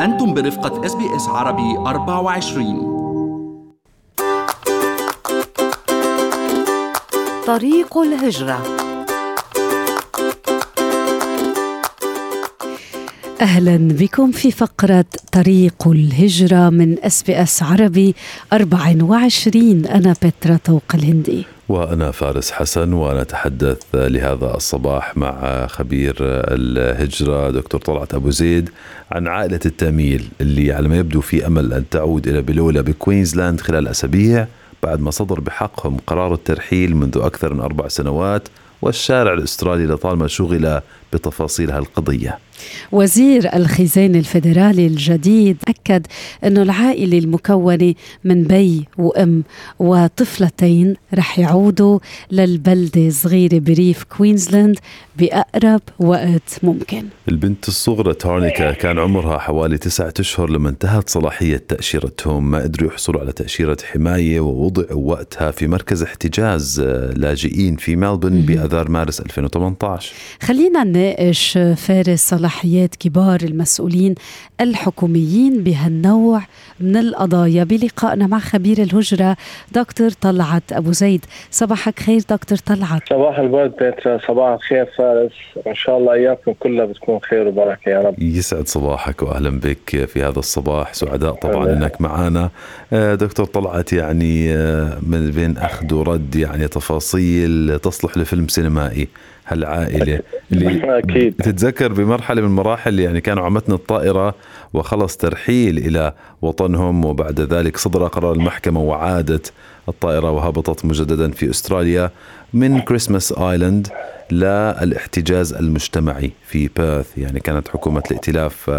أنتم برفقة إس بي إس عربي 24 طريق الهجرة. أهلا بكم في فقرة طريق الهجرة من اس بي اس عربي 24 أنا بترا طوق الهندي. وأنا فارس حسن ونتحدث لهذا الصباح مع خبير الهجرة دكتور طلعت أبو زيد عن عائلة التاميل اللي على ما يبدو في أمل أن تعود إلى بلولا بكوينزلاند خلال أسابيع بعد ما صدر بحقهم قرار الترحيل منذ أكثر من أربع سنوات والشارع الأسترالي لطالما شغل بتفاصيل هالقضية. وزير الخزانة الفيدرالي الجديد أكد أن العائلة المكونة من بي وأم وطفلتين رح يعودوا للبلدة صغيرة بريف كوينزلاند بأقرب وقت ممكن. البنت الصغرى تارنيكا كان عمرها حوالي تسعة أشهر لما انتهت صلاحية تأشيرتهم. ما قدروا يحصلوا على تأشيرة حماية ووضعوا وقتها في مركز احتجاز لاجئين في ملبون بأذار مارس 2018 خلينا نناقش فارس صلاحيات كبار المسؤولين الحكوميين بهالنوع من القضايا. بلقائنا مع خبير الهجرة دكتور طلعت أبو زيد. صباحك خير دكتور طلعت. صباح الورد بيترا صباح الخير فارس. إن شاء الله إياكم كلها بتكون خير وبركة يا رب. يسعد صباحك واهلا بك في هذا الصباح. سعداء طبعا إنك معنا دكتور طلعت يعني من بين أخذ ورد يعني تفاصيل تصلح لفيلم سينمائي هالعائلة اللي أكيد. تتذكر بمرحلة من المراحل يعني كانوا عمتنا الطائرة وخلص ترحيل إلى وطنهم وبعد ذلك صدر قرار المحكمة وعادت الطائرة وهبطت مجددا في أستراليا من كريسماس آيلاند للاحتجاز المجتمعي في بيرث يعني كانت حكومة الائتلاف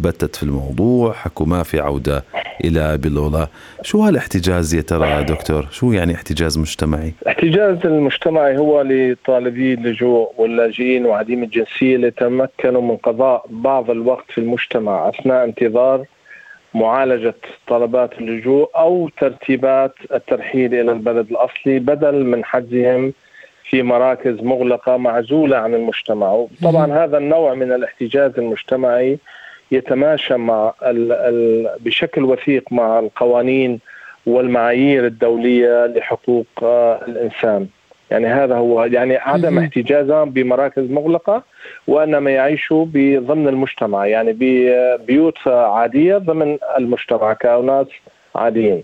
بتت في الموضوع حكوا ما في عودة إلى بلولا. شو هالاحتجاز يا ترى دكتور؟ شو يعني احتجاز مجتمعي؟ الاحتجاز المجتمعي هو لطالبي اللجوء واللاجئين وعديم الجنسية لتمكنوا من قضاء بعض الوقت في المجتمع أثناء انتظار معالجة طلبات اللجوء أو ترتيبات الترحيل إلى البلد الأصلي بدل من حجزهم في مراكز مغلقة معزولة عن المجتمع. طبعا هذا النوع من الاحتجاز المجتمعي يتماشى مع ال ال بشكل وثيق مع القوانين والمعايير الدولية لحقوق الإنسان. يعني هذا هو يعني عدم احتجازهم بمراكز مغلقة وإنما يعيشوا ضمن المجتمع يعني ببيوت عادية ضمن المجتمع كأناس عاديين.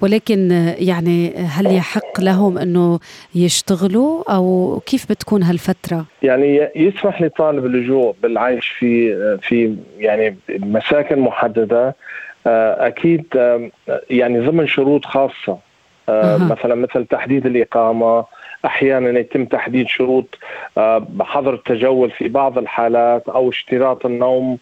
ولكن يعني هل يحق لهم إنه يشتغلوا؟ أو كيف بتكون هالفترة؟ يعني يسمح لطالب اللجوء بالعيش في في يعني مساكن محددة. أكيد يعني ضمن شروط خاصة. مثلا مثل تحديد الإقامة أحيانا يتم تحديد شروط بحظر التجول في بعض الحالات أو اشتراط النوم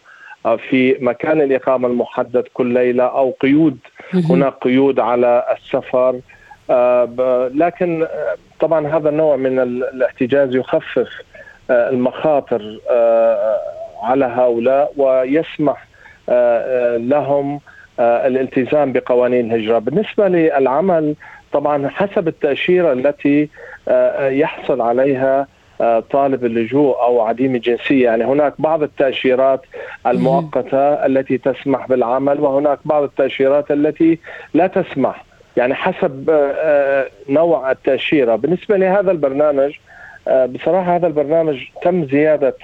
في مكان الإقامة المحدد كل ليلة أو قيود هناك قيود على السفر لكن طبعا هذا النوع من الاحتجاز يخفف المخاطر على هؤلاء ويسمح لهم الالتزام بقوانين الهجرة. بالنسبة للعمل طبعا حسب التأشيرة التي يحصل عليها طالب اللجوء أو عديم الجنسية. يعني هناك بعض التأشيرات المؤقتة التي تسمح بالعمل وهناك بعض التأشيرات التي لا تسمح. يعني حسب نوع التأشيرة. بالنسبة لهذا البرنامج بصراحة هذا البرنامج تم زيادة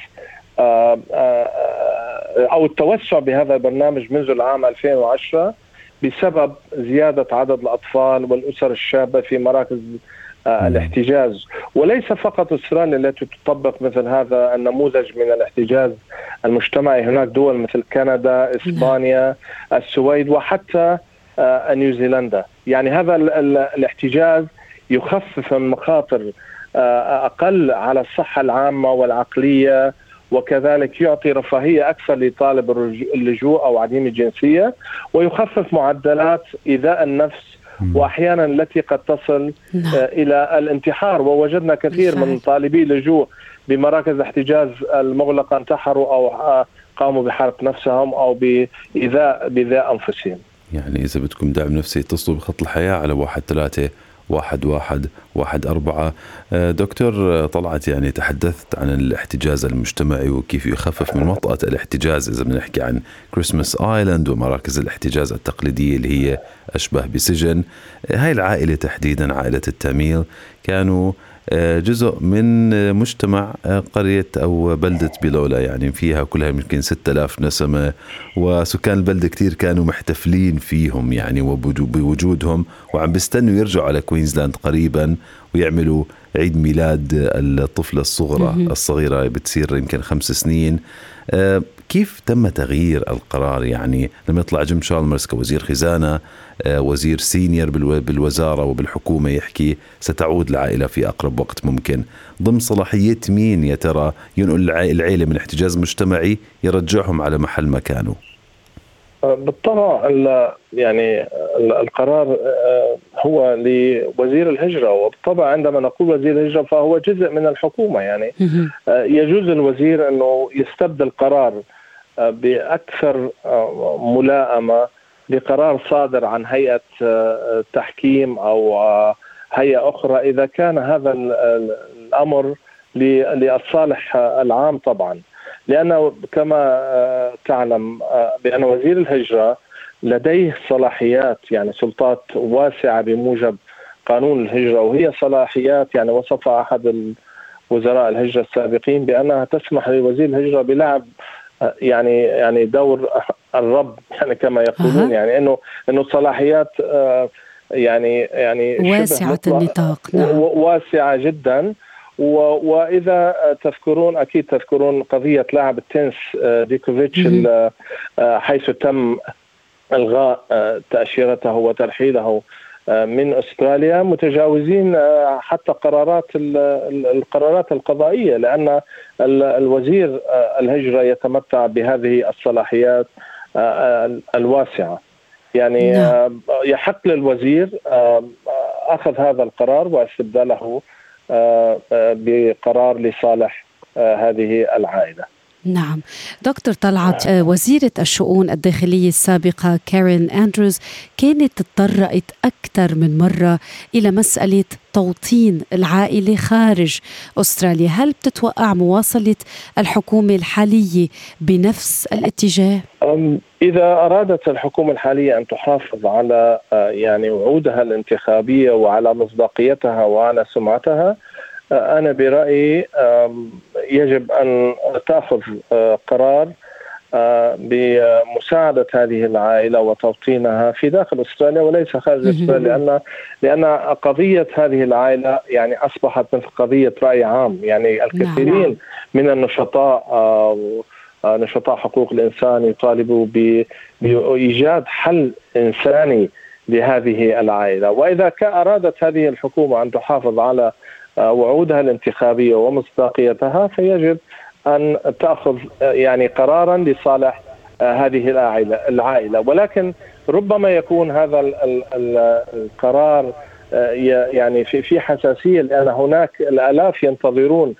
أو التوسع بهذا البرنامج منذ العام 2010 بسبب زيادة عدد الأطفال والأسر الشابة في مراكز الاحتجاز. وليس فقط استراليا التي تطبق مثل هذا النموذج من الاحتجاز المجتمعي. هناك دول مثل كندا إسبانيا السويد وحتى نيوزيلندا. يعني هذا الاحتجاز يخفف من مخاطر أقل على الصحة العامة والعقلية وكذلك يعطي رفاهية أكثر لطالب اللجوء أو عديم الجنسية ويخفف معدلات إيذاء النفس وأحيانا التي قد تصل نعم. إلى الانتحار ووجدنا كثير. من طالبي اللجوء بمراكز الاحتجاز المغلقة انتحروا أو قاموا بحرق نفسهم أو بإيذاء بإيذاء أنفسهم. يعني إذا بدكم دعم نفسي اتصلوا بخط الحياة على واحد ثلاثة واحد واحد واحد أربعة. آه، دكتور طلعت يعني تحدثت عن الاحتجاز المجتمعي وكيف يخفف من وطأة الاحتجاز إذا بنحكي عن كريسماس آيلاند ومراكز الاحتجاز التقليدية اللي هي أشبه بسجن. هاي العائلة تحديدا عائلة التاميل كانوا آه، جزء من مجتمع آه، قرية أو بلدة بلولا يعني فيها كلها يمكن 6000 نسمة وسكان البلدة كتير كانوا محتفلين فيهم يعني وبوجودهم وعم بيستنوا يرجعوا على كوينزلاند قريبا ويعملوا عيد ميلاد الطفلة الصغرى الصغيرة بتصير يمكن خمس سنين. آه، كيف تم تغيير القرار؟ يعني لما يطلع جيم شالمرز كوزير خزانة آه، وزير senior بالوزارة وبالحكومة يحكي ستعود العائلة في أقرب وقت ممكن. ضمن صلاحية مين يا ترى؟ ينقل العائلة من احتجاز مجتمعي يرجعهم على محل مكانه. بالطبع يعني القرار آه، هو لوزير الهجرة. وبالطبع عندما نقول وزير الهجرة فهو جزء من الحكومة يعني. آه، يجوز الوزير أنه يستبدل قرار آه، بأكثر ملائمة لقرار صادر عن هيئة تحكيم أو هيئة أخرى إذا كان هذا الأمر للصالح العام طبعا. لأنه كما آه، تعلم آه، بأن وزير الهجرة لديه صلاحيات يعني سلطات واسعة بموجب قانون الهجرة وهي صلاحيات يعني وصفها أحد وزراء الهجرة السابقين بأنها تسمح لوزير الهجرة بلعب آه، يعني يعني دور الرب يعني كما يقولون يعني إنه إنه صلاحيات يعني يعني واسعة النطاق نعم. واسعة جدا. وإذا تذكرون أكيد تذكرون قضية لاعب التنس آه، ديكوفيتش آه، حيث تم إلغاء آه، تأشيرته وترحيله من أستراليا متجاوزين حتى قرارات القرارات القضائية لأن الوزير الهجرة يتمتع بهذه الصلاحيات الواسعة يعني نعم. يحق للوزير أخذ هذا القرار واستبداله آه، آه، بقرار لصالح آه، هذه العائلة. نعم دكتور طلعت وزيرة الشؤون الداخلية السابقة كارين أندروز كانت تطرقت أكثر من مرة إلى مسألة توطين العائلة خارج أستراليا هل بتتوقع مواصلة الحكومة الحالية بنفس الاتجاه؟ إذا أرادت الحكومة الحالية أن تحافظ على آه، يعني وعودها الانتخابية وعلى مصداقيتها وعلى سمعتها آه، أنا برأيي يجب أن تأخذ آه، قرار بمساعدة هذه العائلة وتوطينها في داخل أستراليا وليس خارج أستراليا لأن لأن قضية هذه العائلة يعني أصبحت مثل قضية رأي عام. يعني الكثيرين نعم. من النشطاء نشطاء حقوق الإنسان يطالبوا بإيجاد حل إنساني لهذه العائلة، وإذا أرادت هذه الحكومة أن تحافظ على آه، وعودها الانتخابية ومصداقيتها فيجب أن تأخذ آه، يعني قرارا لصالح آه، هذه العائلة ولكن ربما يكون هذا القرار يعني في في حساسية لأن هناك الآلاف ينتظرون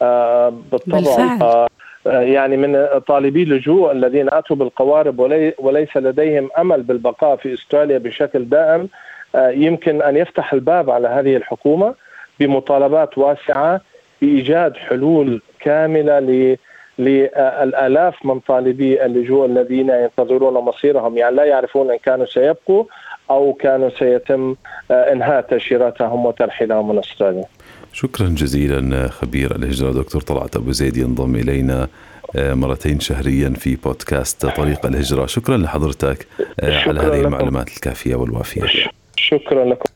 بالطبع بالفعل. آه، يعني من طالبي اللجوء الذين أتوا بالقوارب وليس لديهم أمل بالبقاء في أستراليا بشكل دائم آه، يمكن أن يفتح الباب على هذه الحكومة بمطالبات واسعة بإيجاد حلول كاملة ل للآلاف من طالبي اللجوء الذين ينتظرون مصيرهم. يعني لا يعرفون إن كانوا سيبقوا أو كانوا سيتم آه، إنهاء تاشيراتهم وترحيلهم من أستراليا. شكرا جزيلا خبير الهجرة دكتور طلعت أبو زيد ينضم إلينا آه، مرتين شهريا في بودكاست طريق الهجرة. شكرا لحضرتك آه، شكرا على هذه المعلومات الكافية والوافية. شكرا لكم.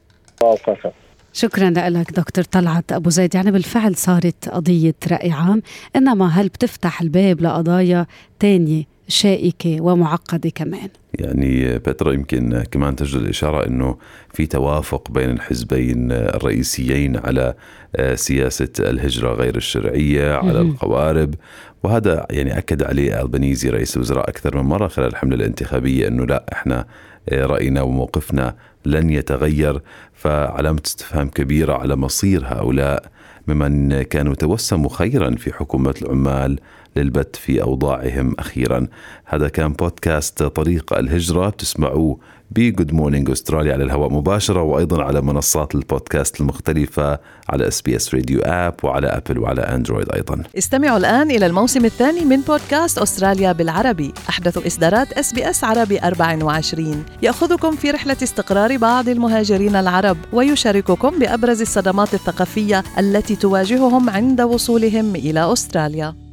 شكرا لك دكتور طلعت أبو زيد. يعني بالفعل صارت قضية رأي عام إنما هل بتفتح الباب لقضايا تانية شائكة ومعقدة كمان؟ يعني بترا يمكن كمان تجد الإشارة أنه في توافق بين الحزبين الرئيسيين على آه، سياسة الهجرة غير الشرعية على القوارب. وهذا يعني أكد عليه البنيزي رئيس الوزراء أكثر من مرة خلال الحملة الانتخابية أنه لا إحنا رأينا وموقفنا لن يتغير فعلامة استفهام كبيرة على مصير هؤلاء ممن كانوا توسموا خيرا في حكومة العمال للبت في أوضاعهم أخيرا. هذا كان بودكاست طريق الهجرة. بتسمعوه بجود مورنينج استراليا على الهواء مباشرة وأيضا على منصات البودكاست المختلفة على SBS Radio app وعلى Apple وعلى اندرويد أيضا. استمعوا الآن إلى الموسم الثاني من بودكاست أستراليا بالعربي. أحدث إصدارات اس بي اس عربي 24 يأخذكم في رحلة استقرار بعض المهاجرين العرب ويشارككم بأبرز الصدمات الثقافية التي تواجههم عند وصولهم إلى أستراليا.